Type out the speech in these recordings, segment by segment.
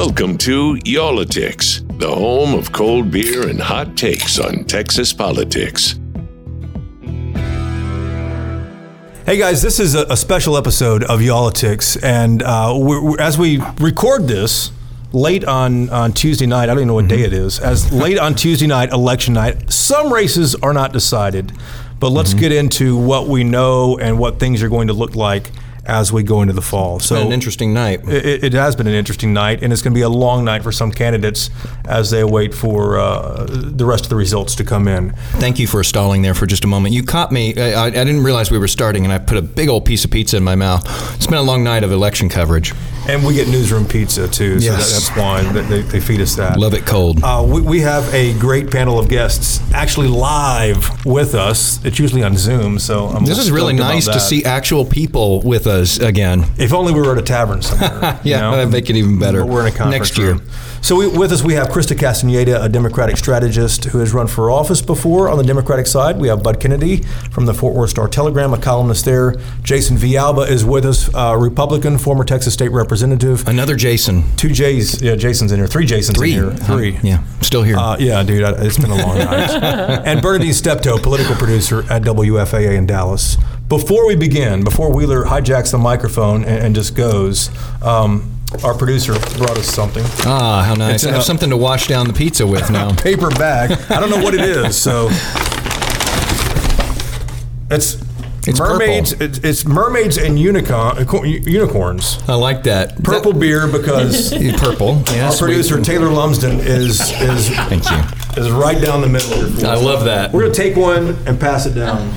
Welcome to Y'all-itics, the home of cold beer and hot takes on Texas politics. Hey guys, this is a, a special episode of Y'all-itics, and uh, we're, we're- as we record this late on, on Tuesday night, I don't even know what day it is, as late on Tuesday night, election night, some races are not decided, but let's get into what we know and what things are going to look like as we go into the fall. So an interesting night. it, it has been an interesting night, and it's going to be a long night for some candidates as they await for uh, the rest of the results to come in. Thank you for stalling there for just a moment. You caught me. I I didn't realize we were starting, and I put a big old piece of pizza in my mouth. It's been a long night of election coverage. And we get newsroom pizza too, so that, Yes. that's why they, they feed us that. Love it cold. Uh, we, we have a great panel of guests actually live with us. It's usually on Zoom, so I'm This is really nice to see actual people with us again. If only we were at a tavern somewhere. you Yeah, know? that'd make it even better. But we're in a conference Next year. room. So we, with us, we have Chrysta Castaneda, a Democratic strategist who has run for office before on the Democratic side. We have Bud Kennedy from the Fort Worth Star Telegram, a columnist there. Jason Villalba is with us, uh, Republican, former Texas state representative. Another Jason. Two J's, yeah, Jason's in here. Three Jasons Three. in here. Three. Um, yeah, still here. Uh, yeah, dude, I, it's been a long night. and Berna Dean Steptoe, political producer at WFAA in Dallas. Before we begin, before Wheeler hijacks the microphone and, and just goes, um, our producer brought us something. ah, how nice. It's I have a- something to wash down the pizza with now. Paper bag. I don't know what it is, so it's. It's mermaids. It's, it's mermaids and unicorn, unicorns. I like that. Purple beer because That- purple. our Yes. we- producer Taylor Lumsden is is Thank you. is right down the middle. I love that. We're gonna take one and pass it down.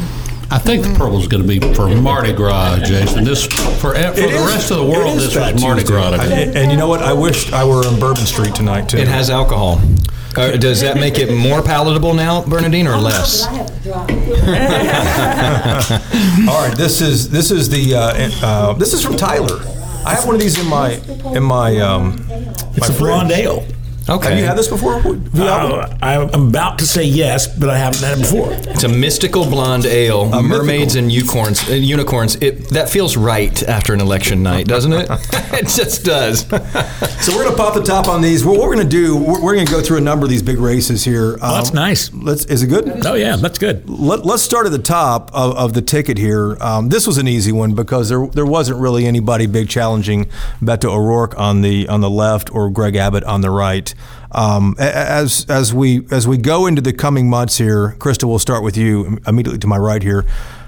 I think the purple is going to be for Mardi Gras, Jason. This for, for the It is- rest of the world. is This was Mardi Gras. I- today. and you know what? I wish I were on Bourbon Street tonight too. It has alcohol. Uh, does that make it more palatable now, Berna Dean, or less? All right, this is this is the uh, uh, this is from Tyler. I have one of these in my in my um. It's a blonde ale. Okay. Have you had this before? Vial? Uh, I'm about to say yes, but I haven't had it before. It's a mystical blonde ale, mermaids and unicorns. Uh, unicorns. It that feels right after an election night, doesn't it? it just does. So we're gonna pop the top on these. Well, what we're gonna do, we're, we're gonna go through a number of these big races here. Oh, that's Um, nice. Let's. Is it good? Oh yeah, that's good. Let, us start at the top of, of the ticket here. Um, this was an easy one because there there wasn't really anybody big challenging Beto O'Rourke on the on the left or Greg Abbott on the right. Um, as as we as we go into the coming months here, Chrysta, we'll start with you immediately to my right here.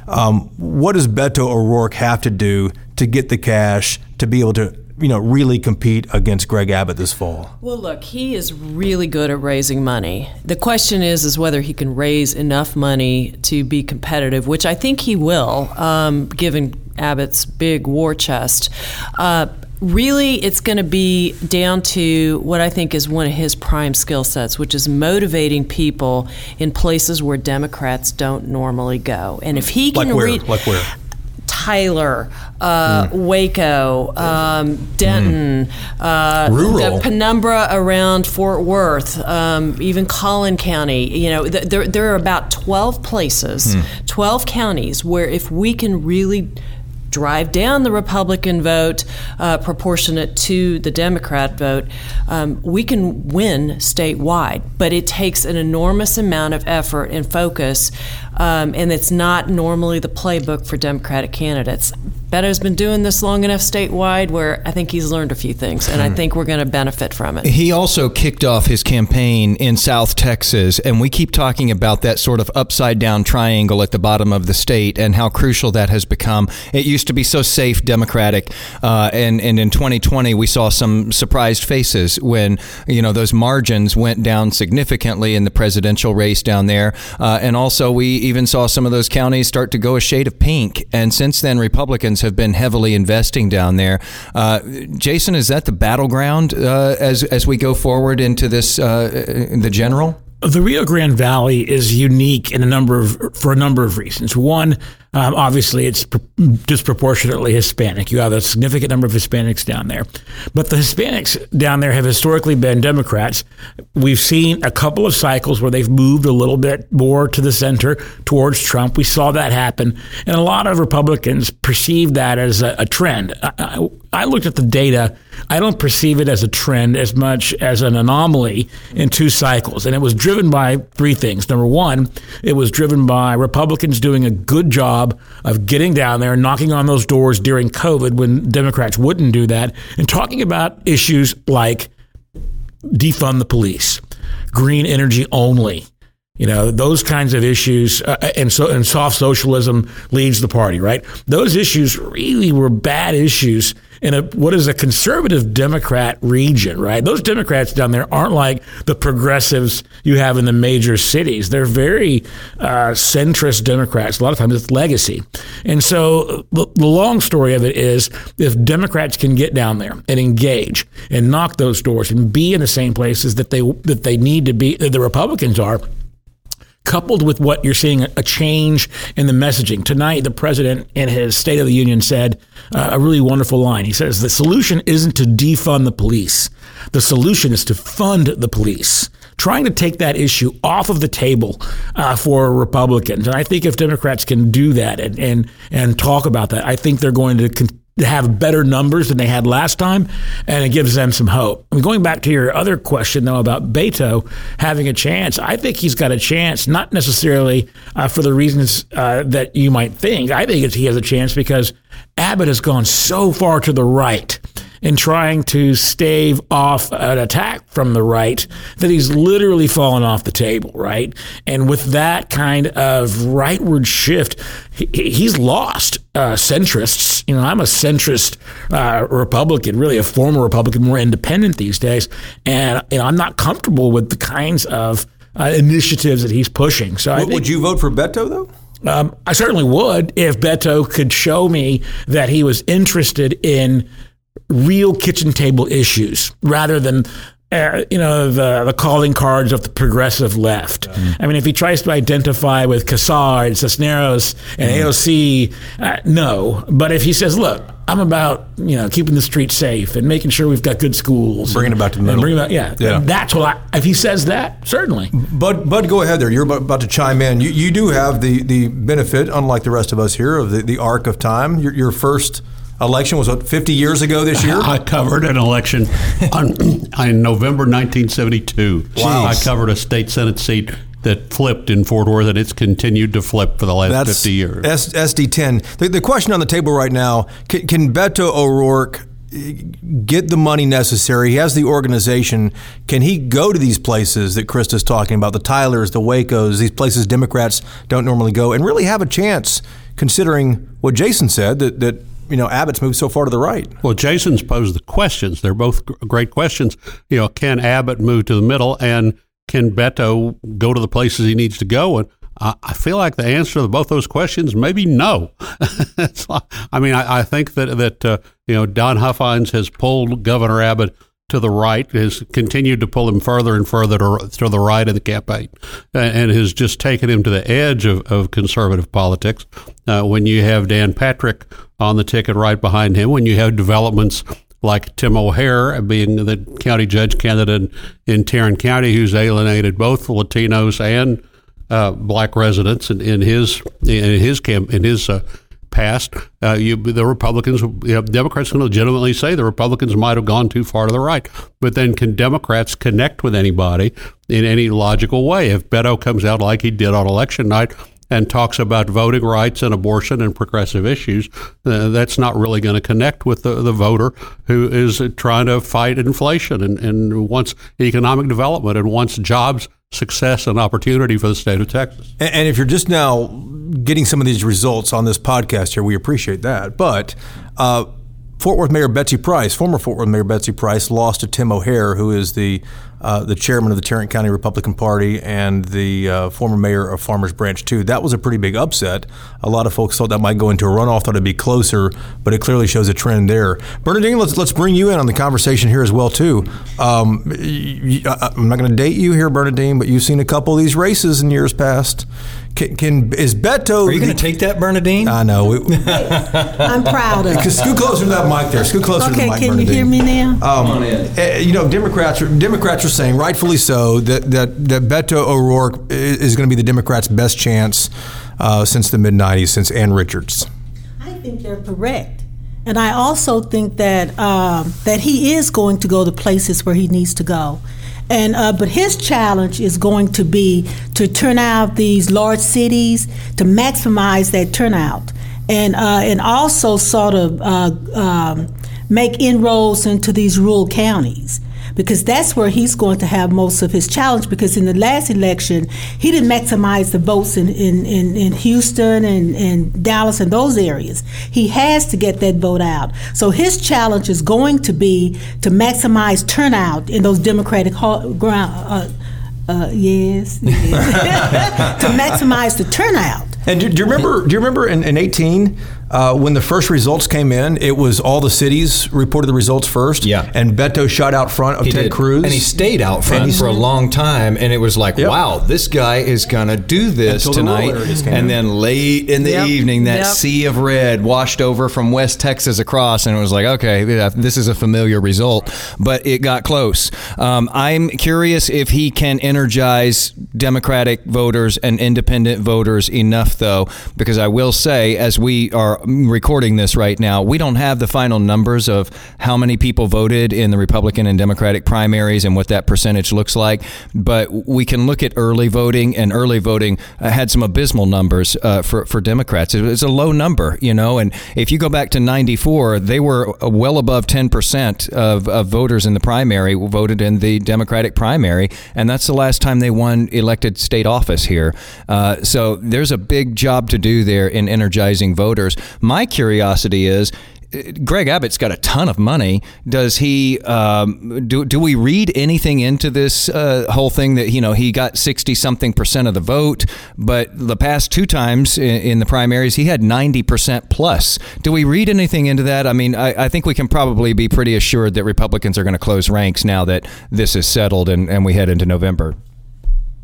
Um, what does Beto O'Rourke have to do to get the cash to be able to you know really compete against Greg Abbott this fall? Well, look, he is really good at raising money. The question is, is whether he can raise enough money to be competitive, which I think he will, um, given Abbott's big war chest. Uh, really, it's going to be down to what I think is one of his prime skill sets, which is motivating people in places where Democrats don't normally go. And if he Like can where? read, Like where? Tyler, uh, Waco, um, Denton, uh, Rural. the Penumbra around Fort Worth, um, even Collin County. You know, th- there, there are about 12 places, 12 counties where if we can really drive down the Republican vote uh, proportionate to the Democrat vote, um, we can win statewide. But it takes an enormous amount of effort and focus, um, and it's not normally the playbook for Democratic candidates. Beto's been doing this long enough statewide where I think he's learned a few things, and I think we're going to benefit from it. He also kicked off his campaign in South Texas, and we keep talking about that sort of upside down triangle at the bottom of the state and how crucial that has become. It used to be so safe, Democratic, uh, and and in 2020 we saw some surprised faces when you know those margins went down significantly in the presidential race down there, uh, and also we even saw some of those counties start to go a shade of pink. And since then, Republicans have been heavily investing down there. Uh, Jason, is that the battleground uh, as as we go forward into this uh, the general? The Rio Grande Valley is unique in a number of for a number of reasons. One, Um, obviously, it's pr- disproportionately Hispanic. You have a significant number of Hispanics down there, but the Hispanics down there have historically been Democrats. We've seen a couple of cycles where they've moved a little bit more to the center towards Trump. We saw that happen, and a lot of Republicans perceive that as a, a trend. I, I, I looked at the data. I don't perceive it as a trend as much as an anomaly in two cycles. And it was driven by three things. Number one, it was driven by Republicans doing a good job of getting down there knocking on those doors during COVID when Democrats wouldn't do that and talking about issues like defund the police, green energy only. You know those kinds of issues, uh, and so and soft socialism leads the party, right? Those issues really were bad issues in a what is a conservative Democrat region, right? Those Democrats down there aren't like the progressives you have in the major cities. They're very uh, centrist Democrats. A lot of times it's legacy, and so the, the long story of it is if Democrats can get down there and engage and knock those doors and be in the same places that they that they need to be, that the Republicans are coupled with what you're seeing a change in the messaging. Tonight, the president in his State of the Union said uh, a really wonderful line. He says, The solution isn't to defund the police, the solution is to fund the police. Trying to take that issue off of the table uh, for Republicans. And I think if Democrats can do that and, and, and talk about that, I think they're going to have better numbers than they had last time, and it gives them some hope. I mean, going back to your other question, though, about Beto having a chance, I think he's got a chance, not necessarily uh, for the reasons uh, that you might think. I think he has a chance because Abbott has gone so far to the right in trying to stave off an attack from the right that he's literally fallen off the table, right? And with that kind of rightward shift, he's lost uh, centrists. You know, I'm a centrist uh, Republican, really a former Republican, more independent these days, and you know, I'm not comfortable with the kinds of uh, initiatives that he's pushing. So, would, would you vote for Beto though? Um, I certainly would if Beto could show me that he was interested in real kitchen table issues rather than uh, you know the the calling cards of the progressive left. Mm. I mean, if he tries to identify with Casar Cisneros and mm. AOC, uh, no. But if he says, "Look, I'm about you know keeping the streets safe and making sure we've got good schools, bringing and, it back to the middle, bring about, yeah, yeah, that's what I. If he says that, certainly. But but go ahead there. You're about, about to chime in. You you do have the the benefit, unlike the rest of us here, of the, the arc of time. Your, your first election was what 50 years ago this year. I covered an election on, in November 1972. Wow. I covered a state senate seat that flipped in Fort Worth, and it's continued to flip for the last That's 50 years. S- SD10. The, the, question on the table right now: Can, can Beto O'Rourke eh, get the money necessary? He has the organization. Can he go to these places that Chrysta's talking about, the Tylers, the Wacos, these places Democrats don't normally go, and really have a chance? Considering what Jason said, that that you know Abbott's moved so far to the right. Well, Jason's posed the questions. They're both great questions. You know, can Abbott move to the middle, and can Beto go to the places he needs to go? And I feel like the answer to both those questions maybe no. I mean, I, I, think that that uh, you know Don Huffines has pulled Governor Abbott to the right, has continued to pull him further and further to, to the right in the campaign, and has just taken him to the edge of, of conservative politics. Uh, when you have Dan Patrick on the ticket right behind him, when you have developments like Tim O'Hare being the county judge candidate in Tarrant County, who's alienated both Latinos and uh, black residents in, in his in his camp in his uh, passed, uh, you, the Republicans, you know, Democrats can legitimately say the Republicans might have gone too far to the right. But then can Democrats connect with anybody in any logical way? If Beto comes out like he did on election night and talks about voting rights and abortion and progressive issues, uh, that's not really going to connect with the, the voter who is trying to fight inflation and, and wants economic development and wants jobs success and opportunity for the state of Texas. And, and, if you're just now getting some of these results on this podcast here, we appreciate that. But uh, Fort Worth Mayor Betsy Price, former Fort Worth Mayor Betsy Price, lost to Tim O'Hare, who is the uh, the chairman of the Tarrant County Republican Party and the uh, former mayor of Farmers Branch 2. That was a pretty big upset. A lot of folks thought that might go into a runoff, thought it'd be closer, but it clearly shows a trend there. Berna Dean, let's let's bring you in on the conversation here as well too. Um, you, I, I'm not going to date you here, Berna Dean, but you've seen a couple of these races in years past. Can, can is Beto? Are you going to take that, Berna Dean? I know. We, I'm proud of. Cause scoot closer to that mic there. Scoot closer to Okay, the mic. Okay, can you hear me now? Um, eh, you know, Democrats are, Democrats are saying, rightfully so, that that, that Beto O'Rourke is going to be the Democrats' best chance uh, since the mid '90s, since Ann Richards. I think they're correct. And I also think that um, that he is going to go to places where he needs to go. And uh, but his challenge is going to be to turn out these large cities to maximize that turnout, and uh, and also sort of uh, um, make inroads into these rural counties because that's where he's going to have most of his challenge. Because in the last election, he didn't maximize the votes in, in, in, in Houston and, and Dallas and those areas. He has to get that vote out. So his challenge is going to be to maximize turnout in those Democratic ho- ground. Uh, uh, yes, yes. to maximize the turnout. And do, do you remember? Do you remember in, in 18 uh, when the first results came in? It was all the cities reported the results first. Yeah. And Beto shot out front of He Ted did. Cruz. and he stayed out front for a long time, and it was like, Yep. wow, this guy is gonna do this Until tonight. areas came And in. then late in the Yep. evening, that Yep. sea of red washed over from West Texas across, and it was like, okay, yeah, this is a familiar result, but it got close. Um, I'm curious if he can energize Democratic voters and independent voters enough, though, because I will say, as we are recording this right now, we don't have the final numbers of how many people voted in the Republican and Democratic primaries and what that percentage looks like. But we can look at early voting, and early voting uh, had some abysmal numbers uh, for for Democrats. It was a low number, you know. And if you go back to '94, they were uh, well above 10 percent of, of voters in the primary voted in the Democratic primary, and that's the last time they won elected state office here. Uh, so there's a big job to do there in energizing voters. My curiosity is. Greg Abbott's got a ton of money. Does he? Um, do do we read anything into this uh, whole thing that you know he got sixty something percent of the vote, but the past two times in, in the primaries he had ninety percent plus. Do we read anything into that? I mean, I, I think we can probably be pretty assured that Republicans are going to close ranks now that this is settled and, and we head into November.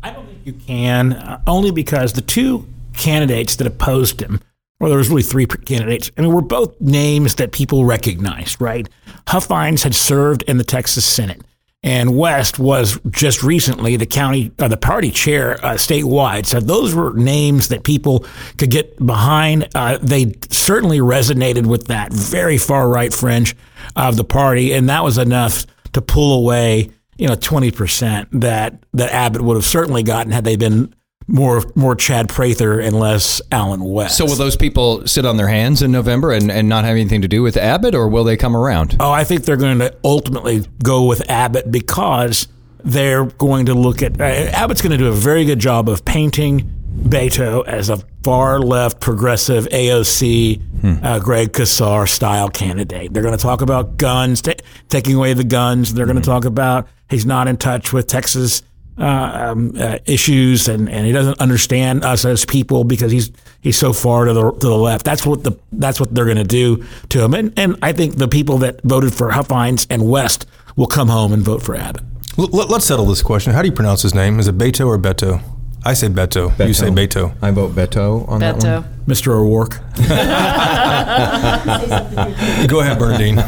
I don't think you can, uh, only because the two candidates that opposed him, well, there was really three candidates. I mean, were both names that people recognized, right? Huffines had served in the Texas Senate, and West was just recently the county, uh, the party chair uh, statewide. So those were names that people could get behind. Uh, they certainly resonated with that very far right fringe of the party, and that was enough to pull away you know, twenty percent that that Abbott would have certainly gotten had they been more more Chad Prather and less Allen West. So will those people sit on their hands in November and, and not have anything to do with Abbott, or will they come around? Oh, I think they're going to ultimately go with Abbott because they're going to look at uh, Abbott's going to do a very good job of painting Beto as a far left progressive AOC uh, Greg Casar style candidate. They're going to talk about guns, ta taking away the guns. They're going to talk about he's not in touch with Texas uh, um, uh, issues and, and he doesn't understand us as people because he's he's so far to the to the left. That's what the that's what they're going to do to him. And and I think the people that voted for Huffines and West will come home and vote for Abbott. L- let, us settle this question. How do you pronounce his name? Is it Beto or Beto? I say Beto. You say Beto. I vote Beto on that one. Mr. O'Rourke. Go ahead, Berna Dean.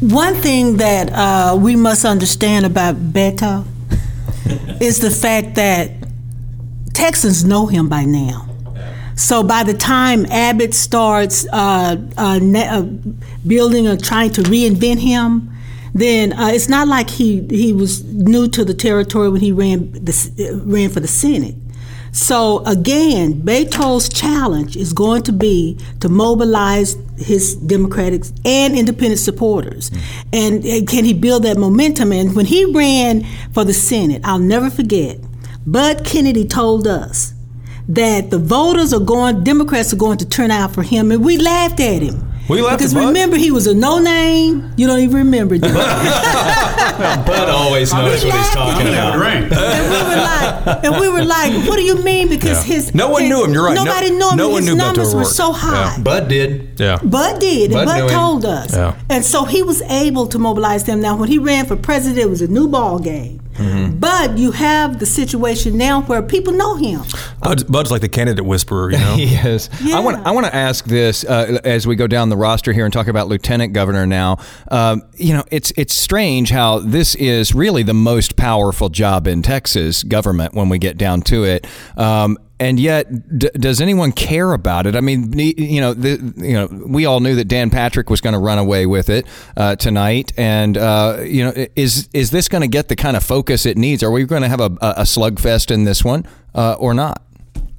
One thing that uh, we must understand about Beto is the fact that Texans know him by now. So by the time Abbott starts uh, uh, ne- uh, building or trying to reinvent him, then uh, it's not like he, he was new to the territory when he ran the, uh, ran for the Senate. So again, Beto's challenge is going to be to mobilize his Democratic and independent supporters. Mm. And, and can he build that momentum? And when he ran for the Senate, I'll never forget, Bud Kennedy told us that the voters are going, Democrats are going to turn out for him, and we laughed at him. We laughed because remember he was a no name. You don't even remember. Do? Bud always knows what he's talking about. Right. and we were like, and we were like, what do you mean? Because his No one his- knew him, you're right. No- Nobody knew him. no one his knew Beto numbers were so high. Bud did. Yeah. Bud did, Bud and knew Bud him. told us. Yeah. And so he was able to mobilize them. Now, when he ran for president, it was a new ball game. Mm-hmm. But you have the situation now where people know him. Bud's, Bud's like the candidate whisperer, you know. He is. I want. I want to ask this uh, as we go down the roster here and talk about lieutenant governor now. Um, you know, it's it's strange how this is really the most powerful job in Texas government when we get down to it. Um, and yet, d- does anyone care about it? I mean, you know, the, you know, we all knew that Dan Patrick was going to run away with it uh, tonight, and uh, you know, is is this going to get the kind of focus it needs? Are we going to have a, a slugfest in this one uh, or not?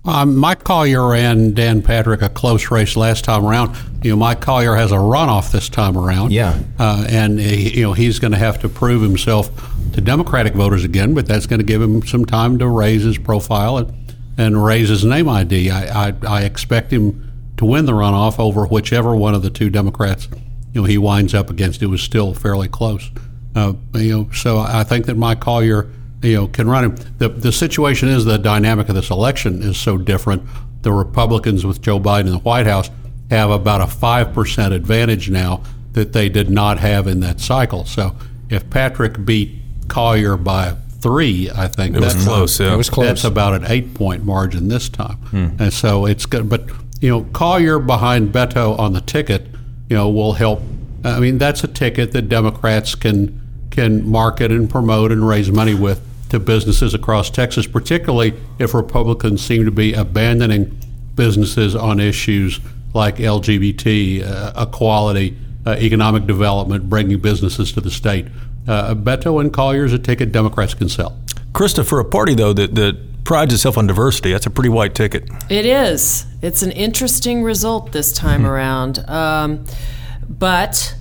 Um, Mike Collier and Dan Patrick a close race last time around. You know, Mike Collier has a runoff this time around. Yeah. uh, and he, you know he's going to have to prove himself to Democratic voters again, but that's going to give him some time to raise his profile and, and raise his name ID. I, I, I expect him to win the runoff over whichever one of the two Democrats you know he winds up against. It was still fairly close. Uh, you know, so I think that Mike Collier, you know, can run him. The the situation is the dynamic of this election is so different. The Republicans with Joe Biden in the White House have about a five percent advantage now that they did not have in that cycle. So if Patrick beat Collier by three, I think It was that's close, yeah. It was close. That's about an eight point margin this time, Hmm. and so it's good. But you know, Collier behind Beto on the ticket, you know, will help. I mean, that's a ticket that Democrats can can market and promote and raise money with to businesses across Texas, particularly if Republicans seem to be abandoning businesses on issues like LGBT, uh, equality, uh, economic development, bringing businesses to the state. Uh, Beto and Collier's a ticket Democrats can sell. Chrysta, for a party though that, that prides itself on diversity, that's a pretty white ticket. It is. It's an interesting result this time around. Um, but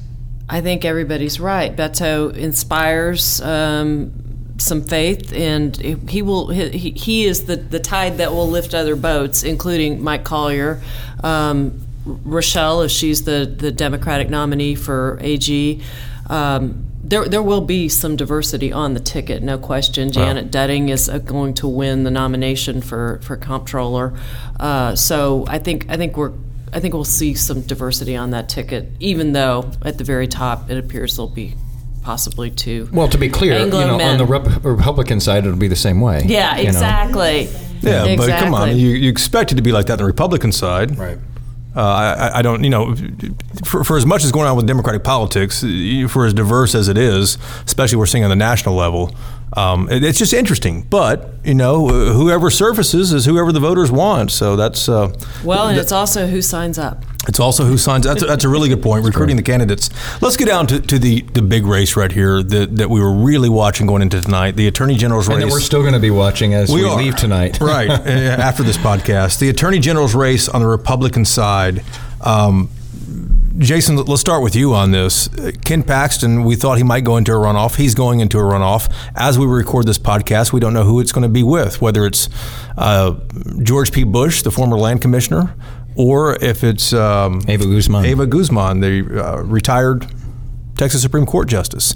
I think everybody's right. Beto inspires um, some faith, and he will. He, he is the, the tide that will lift other boats, including Mike Collier, um, Rochelle, if she's the the Democratic nominee for AG. Um, there, there will be some diversity on the ticket, no question. Janet Dudding is uh, going to win the nomination for, for comptroller. Uh, so I think I think we're I think we'll see some diversity on that ticket, even though at the very top it appears there'll be possibly two. Well, to be clear, Anglo you know, on the Rep- Republican side, it'll be the same way. yeah, you know. exactly. Yeah, but come on, you, you expect it to be like that on the Republican side. Right. Uh, I, I don't, you know, for, for as much as going on with Democratic politics, for as diverse as it is, especially we're seeing on the national level, um, it, it's just interesting. But you know, uh, whoever surfaces is whoever the voters want. So that's uh, Well, and it's also who signs up. it's also who signs. That's, that's a really good point. Recruiting the candidates. Let's get down to, to the, the big race right here that, that we were really watching going into tonight. The Attorney General's And race. that we're still going to be watching as we, are. leave tonight. right uh, after this podcast. The Attorney General's race on the Republican side. Um, Jason, let's start with you on this. Ken Paxton, we thought he might go into a runoff. He's going into a runoff. As we record this podcast, we don't know who it's going to be with, whether it's uh, George P. Bush, the former land commissioner, or if it's um, Eva Guzman. Eva Guzman, the uh, retired Texas Supreme Court justice.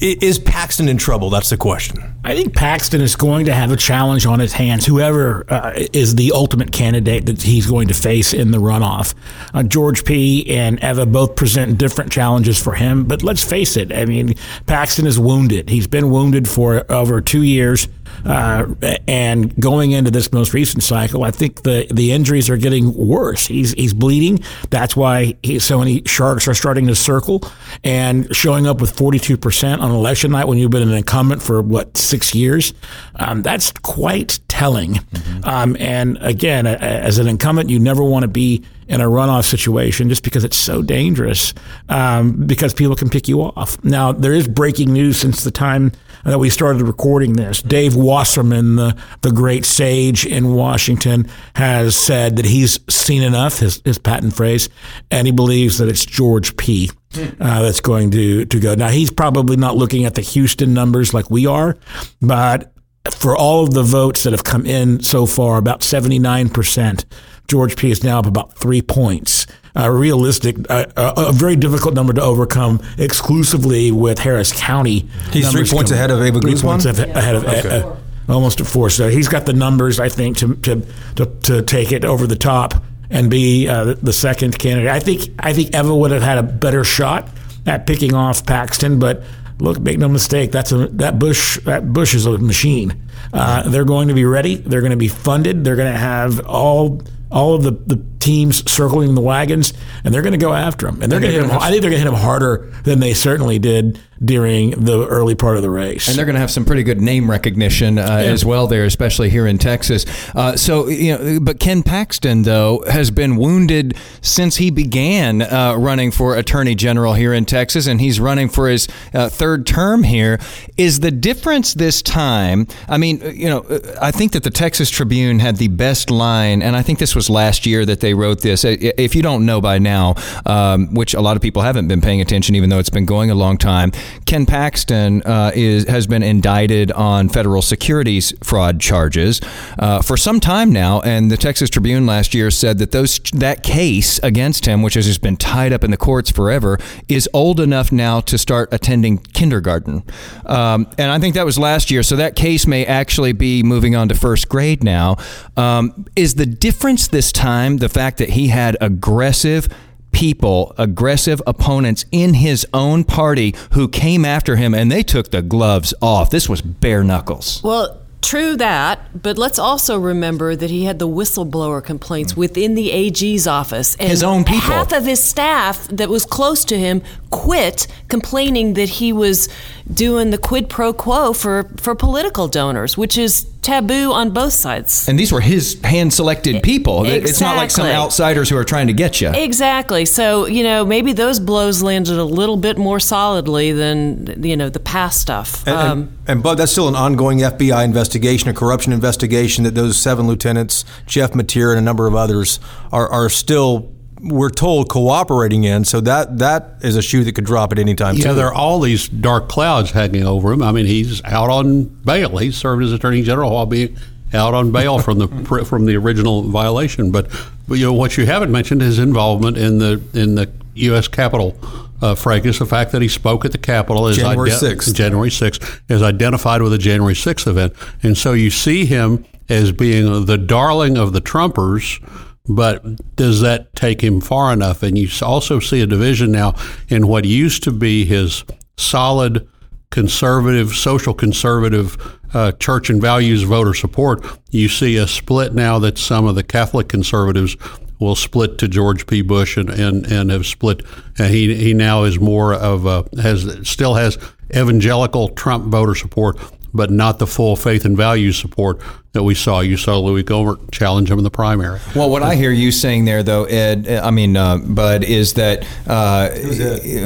Is Paxton in trouble? That's the question. I think Paxton is going to have a challenge on his hands, whoever uh, is the ultimate candidate that he's going to face in the runoff. Uh, George P. and Eva both present different challenges for him, but let's face it. I mean, Paxton is wounded. He's been wounded for over two years. Uh, and going into this most recent cycle, I think the, the injuries are getting worse. He's he's bleeding. That's why he, so many sharks are starting to circle and showing up with 42% on election night when you've been an incumbent for what six years. Um, that's quite telling. Um, and again, as an incumbent, you never want to be in a runoff situation just because it's so dangerous um, because people can pick you off. Now, there is breaking news since the time that we started recording this. Dave Wasserman, the, the great sage in Washington, has said that he's seen enough, his, his patent phrase, and he believes that it's George P. Uh, that's going to, to go. Now, he's probably not looking at the Houston numbers like we are, but for all of the votes that have come in so far, about 79%, George P. is now up about three points. Uh, realistic, uh, a, a very difficult number to overcome exclusively with Harris County. He's three points ahead of Eva three Guzman? points ahe- ahead of uh, uh, almost at four. So he's got the numbers, I think, to to to, to take it over the top and be uh, the second candidate. I think I think Eva would have had a better shot at picking off Paxton, but look, make no mistake, that's a that Bush that Bush is a machine. Uh, they're going to be ready. They're going to be funded. They're going to have all all of the, the teams circling the wagons, and they're going to go after him. And they're going to hit him. I think they're going to hit him harder than they certainly did during the early part of the race. And they're going to have some pretty good name recognition uh, yeah. as well there, especially here in Texas. Uh, so, you know, but Ken Paxton, though, has been wounded since he began uh, running for attorney general here in Texas, and he's running for his uh, third term here. Is the difference this time? I mean, you know, I think that the Texas Tribune had the best line, and I think this was last year that they wrote this. If you don't know by now, um, which a lot of people haven't been paying attention, even though it's been going a long time, Ken Paxton uh, is has been indicted on federal securities fraud charges uh, for some time now, and the Texas Tribune last year said that those that case against him, which has just been tied up in the courts forever, is old enough now to start attending kindergarten. Um, and I think that was last year, so that case may actually be moving on to first grade now. Um, is the difference this time the fact that he had aggressive people, aggressive opponents in his own party who came after him and they took the gloves off. This was bare knuckles. Well, True that, but let's also remember that he had the whistleblower complaints hmm. within the AG's office. And his own people. Half of his staff that was close to him quit complaining that he was doing the quid pro quo for, for political donors, which is taboo on both sides. And these were his hand selected people. Exactly. It's not like some outsiders who are trying to get you. Exactly. So, you know, maybe those blows landed a little bit more solidly than, you know, the past stuff. And, um, and, and Bud, that's still an ongoing FBI investigation, a corruption investigation that those seven lieutenants, Jeff Mateer and a number of others, are, are still we're told cooperating in. So that that is a shoe that could drop at any time. Yeah, too. there are all these dark clouds hanging over him. I mean, he's out on bail. He served as attorney general while being out on bail from the from the original violation. But, but you know what you haven't mentioned is involvement in the in the U.S. Capitol uh, fracas. The fact that he spoke at the Capitol is January sixth. January sixth is identified with a January sixth event, and so you see him as being the darling of the Trumpers but does that take him far enough? And you also see a division now in what used to be his solid conservative, social conservative uh, church and values voter support. You see a split now that some of the Catholic conservatives will split to George P. Bush and, and, and have split. He, he now is more of a, has still has evangelical Trump voter support, but not the full faith and values support that we saw. You saw Louis Gohmert challenge him in the primary. Well, what I hear you saying there, though, Ed, I mean, uh, Bud, is that uh,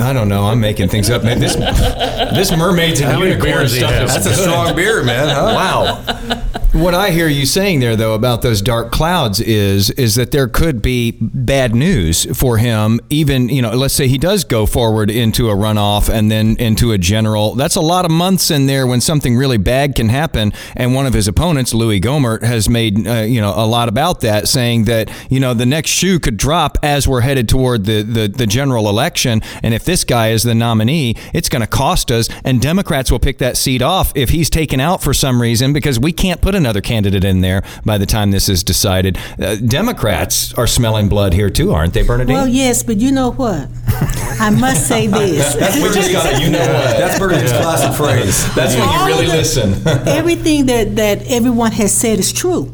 I don't know. I'm making things up. Man, this this mermaids and unicorn stuff. That's a strong beer, man. Huh? Wow. What I hear you saying there, though, about those dark clouds is is that there could be bad news for him. Even you know, let's say he does go forward into a runoff and then into a general. That's a lot of months in there when something really bad can happen. And one of his opponents, Louis Gohmert, has made uh, you know a lot about that, saying that you know the next shoe could drop as we're headed toward the the, the general election. And if this guy is the nominee, it's going to cost us. And Democrats will pick that seat off if he's taken out for some reason because we can't put another candidate in there by the time this is decided. Uh, Democrats are smelling blood here too, aren't they, Berna Dean? Well, yes, but you know what? I must say this. That's we just got you know what? That's Berna Dean's yeah. classic phrase. That's when you really the, listen. everything that, that everyone has said is true.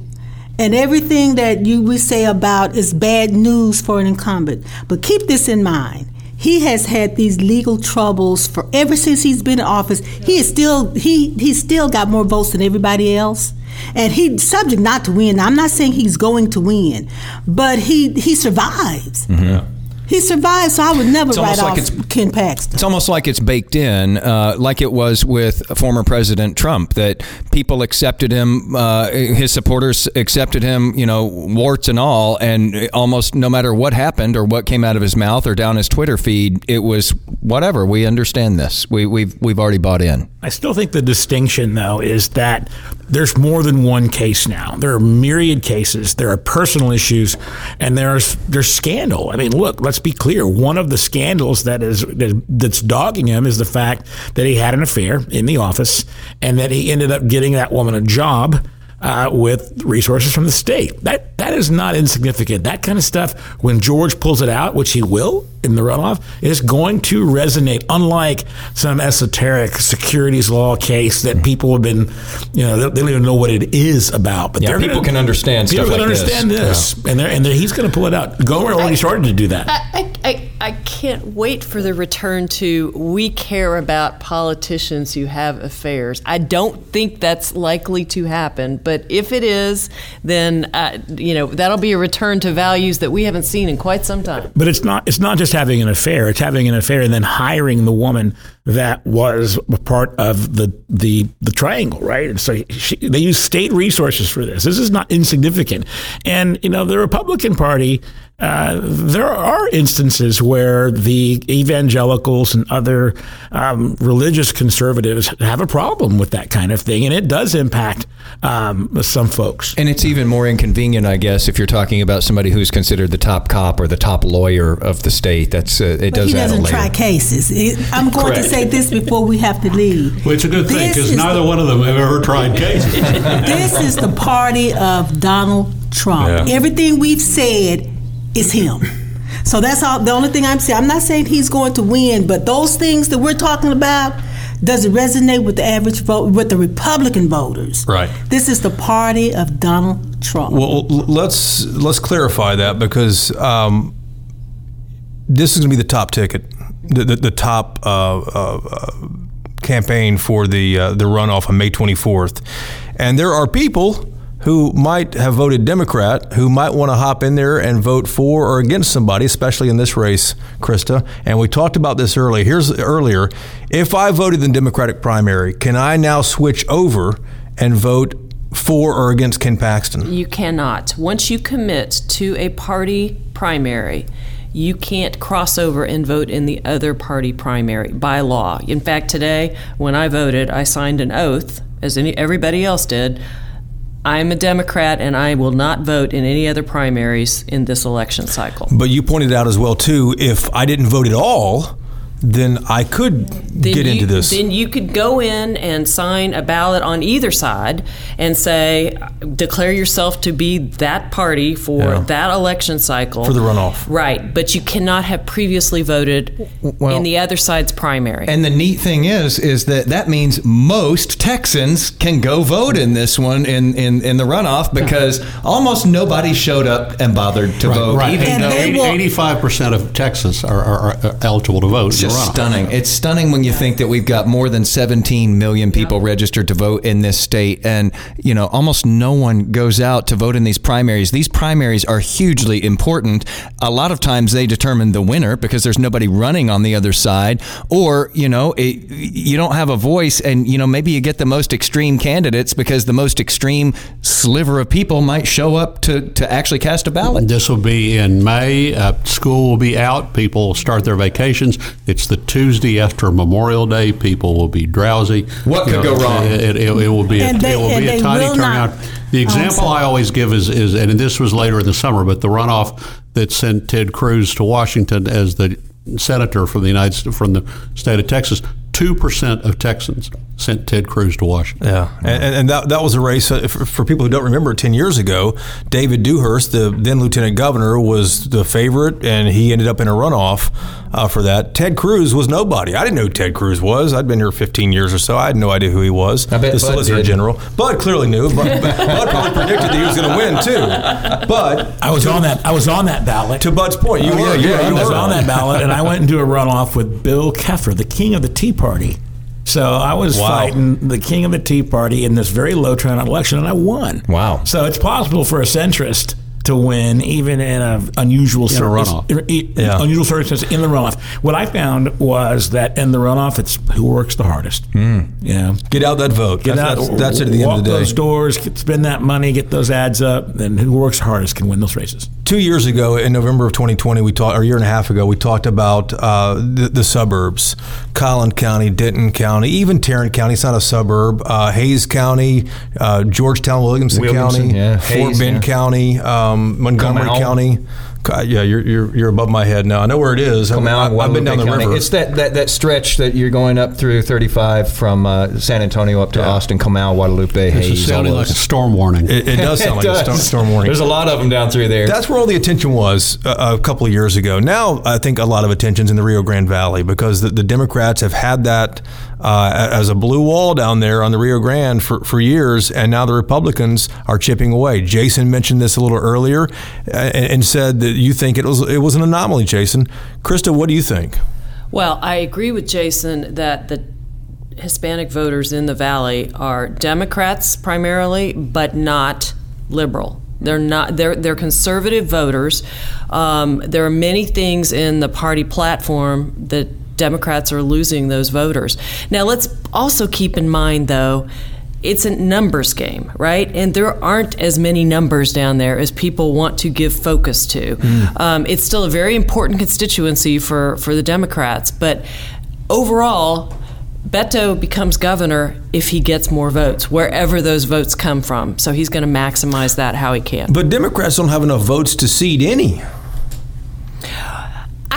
And everything that you we say about is bad news for an incumbent. But keep this in mind he has had these legal troubles for ever since he's been in office. He is still he he's still got more votes than everybody else. And he's subject not to win. I'm not saying he's going to win, but he he survives. Mm-hmm. He survived, so I would never write like off Ken Paxton. It's almost like it's baked in, uh, like it was with former President Trump, that people accepted him, uh, his supporters accepted him, you know, warts and all, and almost no matter what happened or what came out of his mouth or down his Twitter feed, it was whatever. We understand this. We, we've we've already bought in. I still think the distinction, though, is that there's more than one case now. There are myriad cases. There are personal issues, and there's there's scandal. I mean, look, let's be clear. One of the scandals that is that's dogging him is the fact that he had an affair in the office, and that he ended up getting that woman a job uh, with resources from the state. That that is not insignificant. That kind of stuff, when George pulls it out, which he will in the runoff, is going to resonate. Unlike some esoteric securities law case that people have been, you know, they don't even know what it is about. But Yeah, they're people gonna, can understand People stuff can like this. understand this, and they're, and they're, he's going to pull it out. Gohmert already started to do that. I, I, I can't wait for the return to we care about politicians who have affairs. I don't think that's likely to happen, but if it is, then uh, you know that'll be a return to values that we haven't seen in quite some time. But it's not. It's not just having an affair. It's having an affair and then hiring the woman that was a part of the the the triangle, right? And so she, they use state resources for this. This is not insignificant. And you know, the Republican Party. Uh, there are instances where the evangelicals and other um, religious conservatives have a problem with that kind of thing, and it does impact um, some folks. And it's even more inconvenient, I guess, if you're talking about somebody who's considered the top cop or the top lawyer of the state. That's uh, it But does he add a doesn't layer. try cases. It, I'm going to Correct. Say this before we have to leave. Well, it's a good thing because neither the- one of them have ever tried cases. This is the party of Donald Trump. Yeah. Everything we've said is him. So that's all. The only thing I'm saying. I'm not saying he's going to win, but those things that we're talking about does it resonate with the average vote with the Republican voters? Right. This is the party of Donald Trump. Well, let's let's clarify that because um, this is going to be the top ticket, the the, the top uh, uh, campaign for the uh, the runoff on May 24th, and there are people who might have voted Democrat who might want to hop in there and vote for or against somebody, especially in this race, Chrysta. And we talked about this earlier. Here's earlier. If I voted in the Democratic primary, can I now switch over and vote for or against Ken Paxton? You cannot. Once you commit to a party primary, you can't cross over and vote in the other party primary by law. In fact, today when I voted, I signed an oath, as any, everybody else did. I'm a Democrat and I will not vote in any other primaries in this election cycle. But you pointed out as well too. If I didn't vote at all, then I could then get you, into this. Then you could go in and sign a ballot on either side and say, declare yourself to be that party for Yeah. that election cycle. For the runoff. Right. But you cannot have previously voted well- in the other side's primary. And the neat thing is, is that that means most Texans can go vote in this one in, in, in the runoff because almost nobody showed up and bothered to vote. right. Even And though they will- 85% of Texans are, are, are eligible to vote. It's in the just runoff. stunning. It's stunning when you think that we've got more than 17 million people registered to vote in this state, and you know almost no one goes out to vote in these primaries. These primaries are hugely important. A lot of times they determine the winner because there's nobody running on the other side, or you know it, you don't have a voice, and you know maybe you get the most extreme candidates because the most extreme sliver of people might show up to to actually cast a ballot. This will be in May. Uh, school will be out. People will start their vacations. It's the Tuesday after Memorial Day. People will be drowsy. What could You go wrong? It, it, it will be a, And they- it will be a tiny will turnout. The example sorry. I always give is, is, and this was later in the summer, but the runoff that sent Ted Cruz to Washington as the senator from the United from the state of Texas. Two percent of Texans sent Ted Cruz to Washington. Yeah, and, and that, that was a race uh, for, for people who don't remember. Ten years ago, David Dewhurst, the then lieutenant governor, was the favorite, and he ended up in a runoff uh, for that. Ted Cruz was nobody. I didn't know who Ted Cruz was. I'd been here 15 years or so. I had no idea who he was. I bet the Bud Solicitor did. General. Bud clearly knew. Bud, Bud probably predicted that he was going to win too. But I was on that. I was on that ballot. to Bud's point, you Oh, were. yeah, Yeah, you I was were on that ballot, and I went into a runoff with Bill Keffer, the king of the Tea Party. So I was Wow. fighting the king of the Tea Party in this very low turnout election, and I won. Wow. So it's possible for a centrist to win, even in an unusual cir- runoff. Yeah. unusual circumstance in the runoff. What I found was that in the runoff, it's who works the hardest. Hmm. Yeah. Get out that vote. Get that's, out, that's, that's it at the end of the day. those doors, spend that money, get those ads up, and who works hardest can win those races. two years ago, in November of 2020, we talked, or a year and a half ago, we talked about uh, the, the suburbs, Collin County, Denton County, even Tarrant County. It's not a suburb. Uh, Hays County, uh, Georgetown, Williamson, Williamson, County, yeah. Fort Hays, Bend yeah. County, um, Montgomery Comal. County, God, yeah, you're, you're you're above my head now. I know where it is. I- Comal, I, have been down the County. river. It's that, that, that stretch that you're going up through 35 from uh, San Antonio up to Austin, Comal, Guadalupe, This Hays. is sounding all like a storm warning. it, it does sound like a storm, storm warning. There's a lot of them down through there. That's where all the attention was uh, a couple of years ago. Now, I think a lot of attention's in the Rio Grande Valley because the, the Democrats have had that uh, as a blue wall down there on the Rio Grande for, for years, and now the Republicans are chipping away. Jason mentioned this a little earlier uh, and, and said that you think it was it was an anomaly. Jason, Chrysta, what do you think? Well, I agree with Jason that the Hispanic voters in the Valley are Democrats primarily, but not liberal. They're not. They're they're conservative voters. Um, there are many things in the party platform that Democrats are losing those voters. Now, let's also keep in mind, though, it's a numbers game, right? And there aren't as many numbers down there as people want to give focus to. Um, it's still a very important constituency for, for the Democrats, but overall, Beto becomes governor if he gets more votes, wherever those votes come from. So he's going to maximize that how he can. But Democrats don't have enough votes to seat any.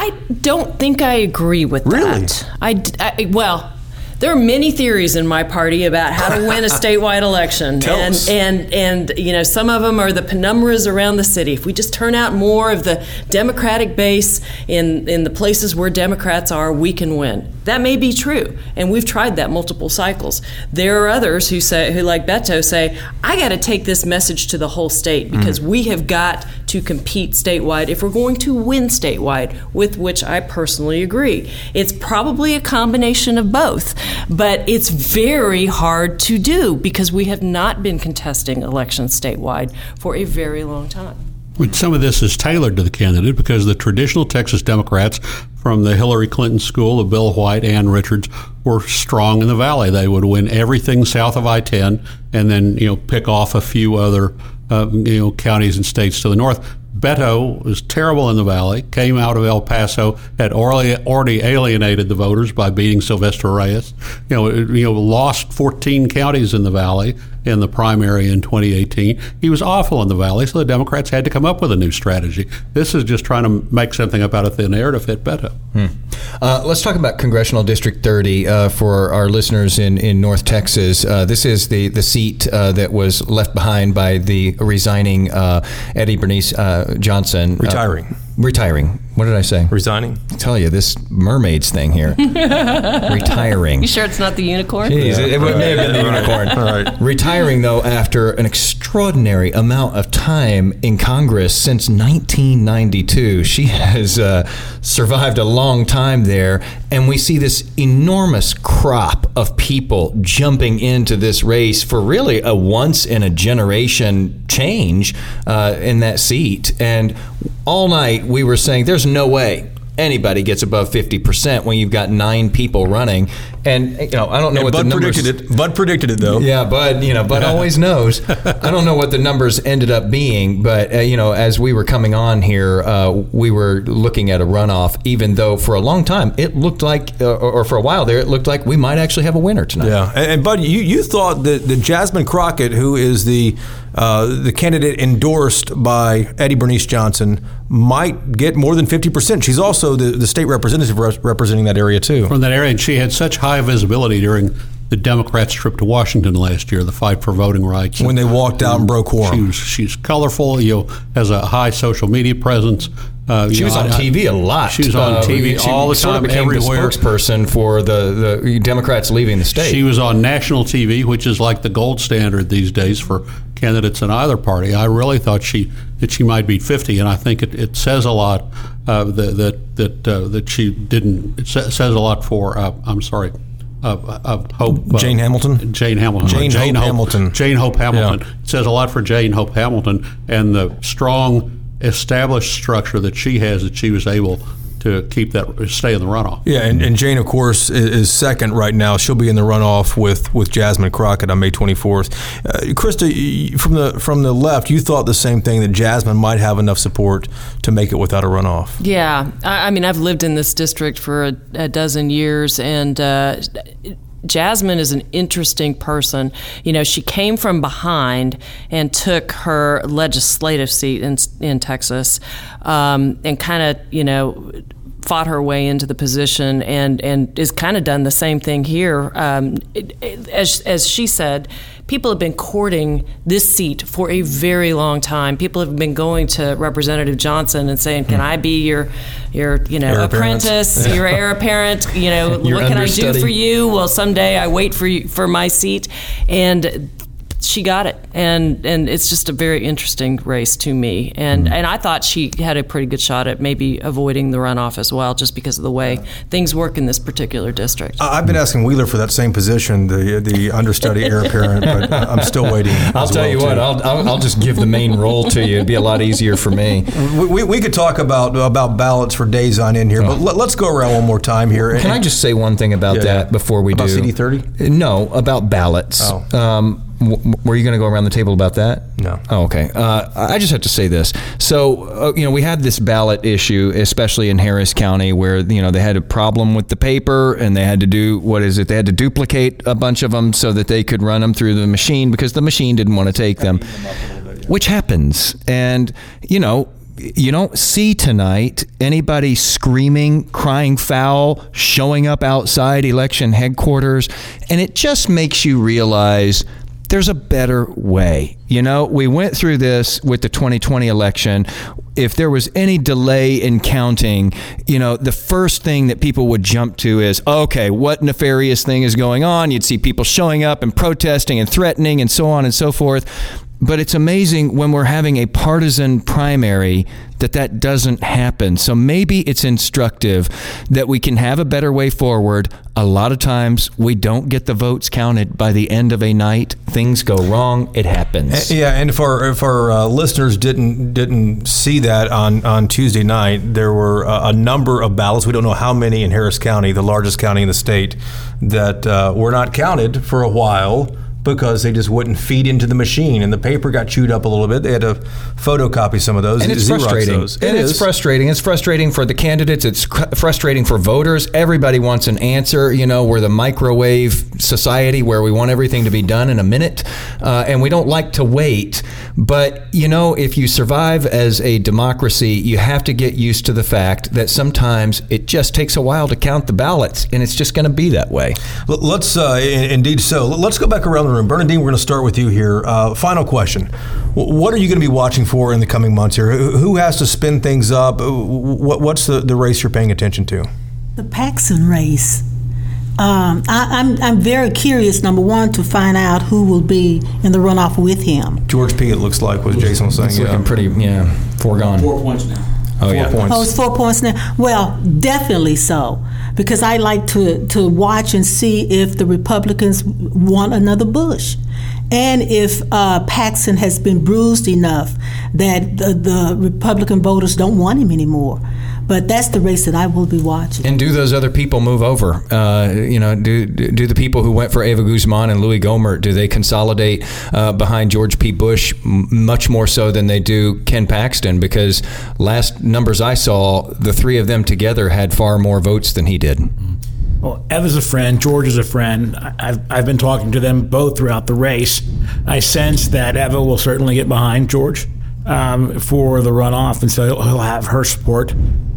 I don't think I agree with Really? that. I, d- I- well, there are many theories in my party about how to win a statewide election, and and and you know some of them are the penumbras around the city. If we just turn out more of the Democratic base in in the places where Democrats are, we can win. That may be true, and we've tried that multiple cycles. There are others who say, who like Beto say, I got to take this message to the whole state mm-hmm. because we have got to compete statewide if we're going to win statewide, with which I personally agree. It's probably a combination of both, but it's very hard to do because we have not been contesting elections statewide for a very long time. But some of this is tailored to the candidate because the traditional Texas Democrats from the Hillary Clinton school of Bill White and Richards were strong in the valley. They would win everything south of I-10 and then you know pick off a few other uh, you know counties and states to the north. Beto was terrible in the valley. Came out of El Paso, had already, already alienated the voters by beating Silvestre Reyes. You know, you know, lost 14 counties in the valley in the primary in 2018. He was awful in the valley, so the Democrats had to come up with a new strategy. This is just trying to make something up out of thin air to fit Beto. Uh, let's talk about Congressional District 30 uh, for our listeners in, in North Texas. Uh, this is the, the seat uh, that was left behind by the resigning uh, Eddie Bernice uh, Johnson. Uh, Retiring. retiring. What did I say? Resigning. I tell you, this mermaids thing here. retiring. You sure it's not the unicorn? Jeez, it, it may have been the unicorn. All right. Retiring, though, after an extraordinary amount of time in Congress since 1992. She has uh, survived a long time there, and we see this enormous crop of people jumping into this race for really a once in a generation change uh, in that seat. And all night we were saying, there's no way anybody gets above 50% when you've got nine people running. And, you know, I don't know And what Bud the numbers... predicted it. Bud predicted it though. Yeah, Bud, you know, Bud always knows. I don't know what the numbers ended up being, but, uh, you know, as we were coming on here, uh, we were looking at a runoff, even though for a long time it looked like, uh, or, or for a while there, it looked like we might actually have a winner tonight. Yeah, and, and Bud, you, you thought that, that Jasmine Crockett, who is the uh, the candidate endorsed by Eddie Bernice Johnson, might get more than fifty percent. She's also the, the state representative res- representing that area too. From that area, and she had such high visibility during the Democrats' trip to Washington last year, the fight for voting rights. When they walked out and broke She was, she's colorful, you know, has a high social media presence. Uh, She was know, on I- I- TV a lot. She was on Uh, TV she all the sort of time, became everywhere. The spokesperson for the, the Democrats leaving the state. She was on national TV, which is like the gold standard these days for candidates in either party. I really thought she that she might beat 50, and I think it, it says a lot uh, that that that, uh, that she didn't. It sa- says a lot for. Uh, I'm sorry. Of, of Hope uh, Jane Hamilton? Jane Hamilton. Jane Hope Hamilton. Jane Hope Hamilton. Yeah. It says a lot for Jane Hope Hamilton and the strong established structure that she has that she was able to keep that stay in the runoff. Yeah, and, and Jane, of course, i- is second right now. She'll be in the runoff with, with Jasmine Crockett on May 24th. Uh, Chrysta, from the from the left, you thought the same thing that Jasmine might have enough support to make it without a runoff. Yeah, I, I mean, I've lived in this district for a, a dozen years, and uh, Jasmine is an interesting person. You know, she came from behind and took her legislative seat in in Texas, um, and kind of you know fought her way into the position and and is kind of done the same thing here. Um, it, it, as as she said, people have been courting this seat for a very long time. People have been going to Representative Johnson and saying, "Can I be your your you know Heir apprentice, apparent. your heir apparent? You know, what can I do for you? Well, someday I wait for you for my seat." And she got it, and and it's just a very interesting race to me, and and I thought she had a pretty good shot at maybe avoiding the runoff as well, just because of the way things work in this particular district. I- I've been asking Wheeler for that same position, the the understudy heir apparent, but I'm still waiting. I'll tell well, you too. what, I'll, I'll, I'll just give the main role to you. It'd be a lot easier for me. We, we, we could talk about about ballots for days on end here, but let, us go around one more time here. Can I just say one thing about Yeah, that yeah. before we About do? CD30? No, about ballots. Oh. Um, w- were you going to go around the table about that? No. Oh, okay. Uh, I just have to say this. So, uh, you know, we had this ballot issue, especially in Harris County, where you know they had a problem with the paper, and they had to do what is it? They had to duplicate a bunch of them so that they could run them through the machine because the machine didn't want to take them, which happens. And you know, you don't see tonight anybody screaming, crying foul, showing up outside election headquarters. And it just makes you realize there's a better way. You know, we went through this with the 2020 election. If there was any delay in counting, you know, the first thing that people would jump to is, okay, what nefarious thing is going on? You'd see people showing up and protesting and threatening and so on and so forth. But it's amazing when we're having a partisan primary that that doesn't happen. So maybe it's instructive that we can have a better way forward. A lot of times we don't get the votes counted by the end of a night. Things go wrong. It happens. Yeah, and if our uh, listeners didn't didn't see that on, on Tuesday night, there were a, a number of ballots. We don't know how many in Harris County, the largest county in the state, that uh, were not counted for a while because they just wouldn't feed into the machine, and the paper got chewed up a little bit. They had to photocopy some of those. and it's Xerox frustrating. Those. and It it's is. frustrating. It's frustrating for the candidates. It's frustrating for voters. Everybody wants an answer. You know, we're the microwave society where we want everything to be done in a minute, uh, and we don't like to wait. But you know, if you survive as a democracy, you have to get used to the fact that sometimes it just takes a while to count the ballots, and it's just going to be that way. Let's uh, indeed so. Let's go back around the room. Berna Dean, we're going to start with you here. Uh, final question: W- What are you going to be watching for in the coming months here? Who who has to spin things up? What's the, the race you're paying attention to? The Paxton race. Um, I, I'm I'm very curious. Number one, to find out who will be in the runoff with him. George P. It looks like was Jason was saying. It's yeah. looking pretty, yeah, foregone. Four points now. Oh yeah. Four points. Oh, it's four points now. Well, definitely so, because I like to to watch and see if the Republicans want another Bush, and if uh, Paxton has been bruised enough that the, the Republican voters don't want him anymore. But that's the race that I will be watching. And do those other people move over? Uh, you know, do do the people who went for Eva Guzman and Louie Gohmert do they consolidate uh, behind George P. Bush much more so than they do Ken Paxton? Because last numbers I saw, the three of them together had far more votes than he did. Well, Eva's a friend. George is a friend. I- I've, I've been talking to them both throughout the race. I sense that Eva will certainly get behind George um, for the runoff, and so he'll, he'll have her support.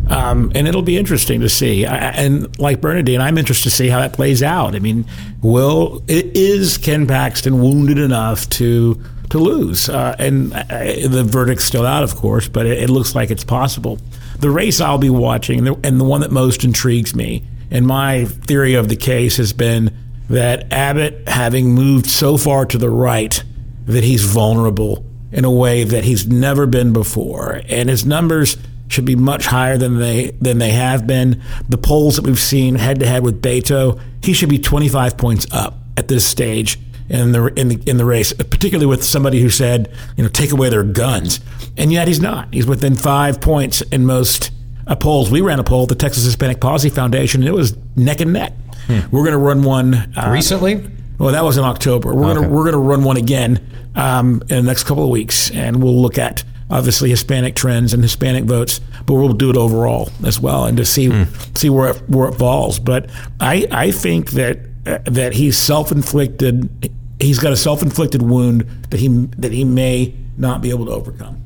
Um, and it'll be interesting to see. I, and like Berna Dean, I'm interested to see how that plays out. I mean, will is Ken Paxton wounded enough to to lose? Uh, and uh, the verdict's still out, of course, but it, it looks like it's possible. The race I'll be watching, and the, and the one that most intrigues me, and my theory of the case has been that Abbott, having moved so far to the right, that he's vulnerable in a way that he's never been before, and his numbers should be much higher than they than they have been. The polls that we've seen head to head with Beto, he should be 25 points up at this stage in the in the in the race, particularly with somebody who said, you know, take away their guns, and yet he's not. He's within five points in most uh, polls. We ran a poll, the Texas Hispanic Policy Foundation, and it was neck and neck. We're going to run one uh, Recently? well, that was in October. We're Okay. gonna we're gonna run one again um, in the next couple of weeks, and we'll look at obviously Hispanic trends and Hispanic votes, but we'll do it overall as well, and to see see where it, where it falls. But I I think that uh, that he's self-inflicted. He's got a self-inflicted wound that he that he may not be able to overcome.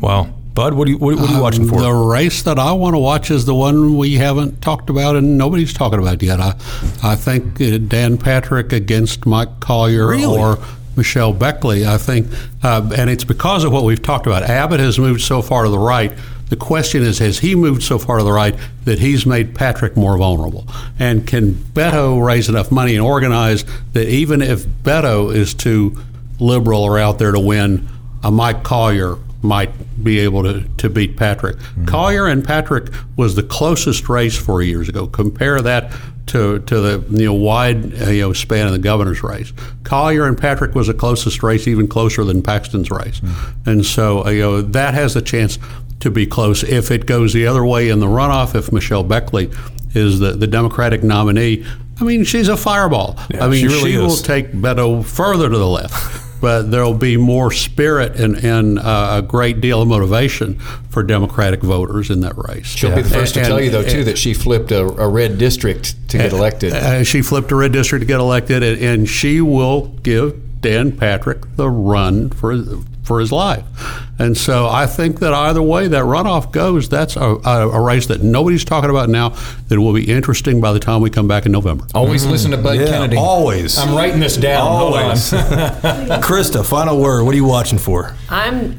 Wow. Bud, what are you, what, what are you watching for? The race that I want to watch is the one we haven't talked about and nobody's talking about yet. I, I think uh, Dan Patrick against Mike Collier Really? or Michelle Beckley. I think, uh, and it's because of what we've talked about. Abbott has moved so far to the right. The question is, has he moved so far to the right that he's made Patrick more vulnerable? And can Beto raise enough money and organize that even if Beto is too liberal or out there to win, a Mike Collier might be able to, to beat Patrick. Collier and Patrick was the closest race four years ago. Compare that to, to the you know wide uh, you know span of the governor's race. Collier and Patrick was the closest race, even closer than Paxton's race, and so uh, you know that has a chance to be close. If it goes the other way in the runoff, if Michelle Beckley is the, the Democratic nominee, I mean she's a fireball. I mean she really will take Beto further to the left. But there'll be more spirit and, and uh, a great deal of motivation for Democratic voters in that race. She'll be the first to tell you, though, and- too, that she flipped a, a red district to get elected. uh, she flipped a red district to get elected, and, and she will give Dan Patrick the run for for his life. And so I think that either way that runoff goes, that's a, a, a race that nobody's talking about now that will be interesting by the time we come back in November. Always mm-hmm. listen to Bud Yeah, Kennedy. always. I'm writing this down. Always. Chrysta, final word. What are you watching for? I'm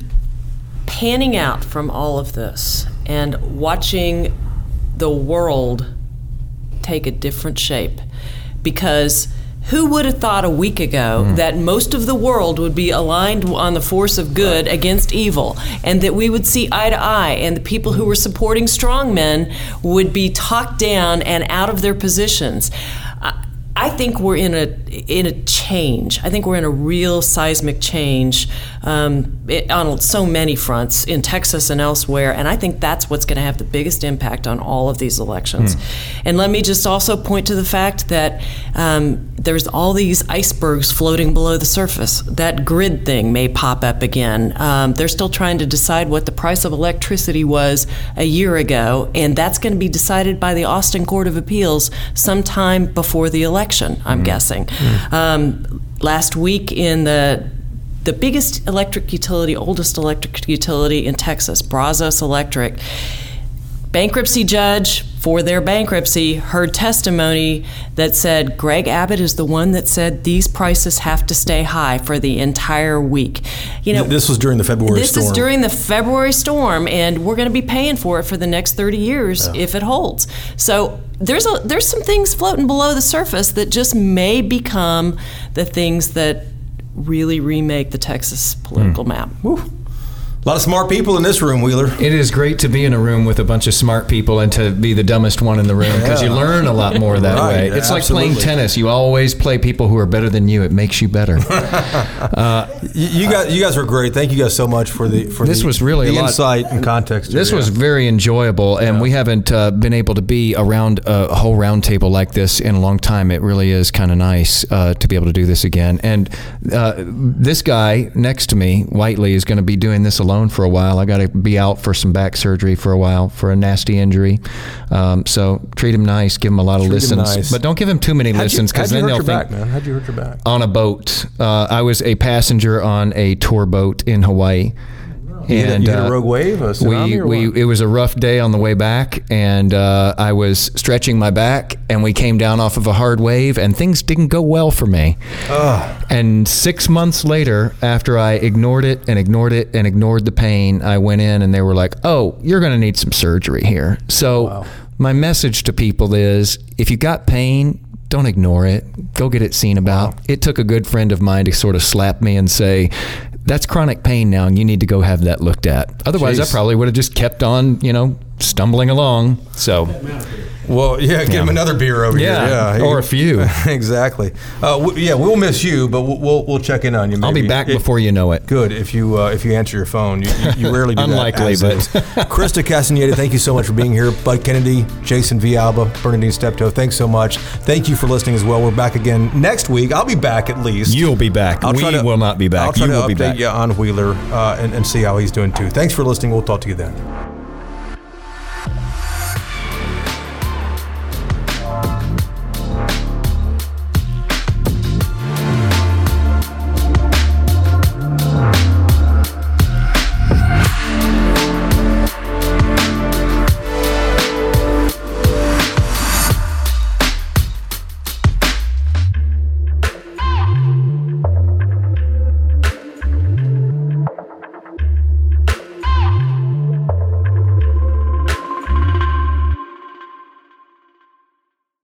panning out from all of this and watching the world take a different shape because who would have thought a week ago hmm. that most of the world would be aligned on the force of good against evil and that we would see eye to eye and the people who were supporting strongmen would be talked down and out of their positions I- think we're in a in a change. I think we're in a real seismic change um, it, on so many fronts in Texas and elsewhere, and I think that's what's going to have the biggest impact on all of these elections. And let me just also point to the fact that um, there's all these icebergs floating below the surface. That grid thing may pop up again. Um, they're still trying to decide what the price of electricity was a year ago, and that's going to be decided by the Austin Court of Appeals sometime before the election. I'm guessing. Um, last week in the the biggest electric utility, oldest electric utility in Texas, Brazos Electric. Bankruptcy judge for their bankruptcy heard testimony that said Greg Abbott is the one that said these prices have to stay high for the entire week. You know, This was during the February this storm. is during the February storm, and we're going to be paying for it for the next 30 years if it holds. So there's a there's some things floating below the surface that just may become the things that really remake the Texas political hmm. map. A lot of smart people in this room, Wheeler. It is great to be in a room with a bunch of smart people and to be the dumbest one in the room because you learn a lot more that Right, way. It's like playing tennis. You always play people who are better than you. It makes you better. You, you guys, you guys were great. Thank you guys so much for the for This the, was really the a lot- insight and context. This was very enjoyable, and we haven't uh, been able to be around a, a whole round table like this in a long time. It really is kind of nice uh, to be able to do this again. And uh, this guy next to me, Whitely, is going to be doing this alone for a while. I got to be out for some back surgery for a while for a nasty injury. Um, so treat him nice, give him a lot of Treat listens, nice. but don't give him too many How'd listens because then hurt they'll your think back, man. How'd you hurt your back? on a boat. Uh, I was a passenger on a tour boat in Hawaii. You hit a- and a uh, rogue wave, we, we what? it was a rough day on the way back, and uh, I was stretching my back, and we came down off of a hard wave, and things didn't go well for me. And six months later, after I ignored it and ignored it and ignored the pain, I went in, and they were like, "Oh, you're going to need some surgery here." So my message to people is, if you got pain. Don't ignore it. Go get it seen about. It took a good friend of mine to sort of slap me and say, that's chronic pain now, and you need to go have that looked at. Otherwise, I probably would have just kept on, you know, stumbling along. So, Well, yeah, get him another beer over Yeah, here. Yeah, or a few. exactly. Uh, w- yeah, we'll miss you, but we'll we'll, we'll check in on you. I'll be back It- before you know it. Good if you uh, if you answer your phone. You, you, you rarely do Unlikely, that. as but- Chrysta Castaneda, thank you so much for being here. Bud Kennedy, Jason Villalba, Bernadine Steptoe, thanks so much. Thank you for listening as well. We're back again next week. I'll be back at least. You'll be back. I'll we to- will not be back. I'll try you to will be update back. you on Wheeler uh, and, and see how he's doing too. Thanks for listening. We'll talk to you then.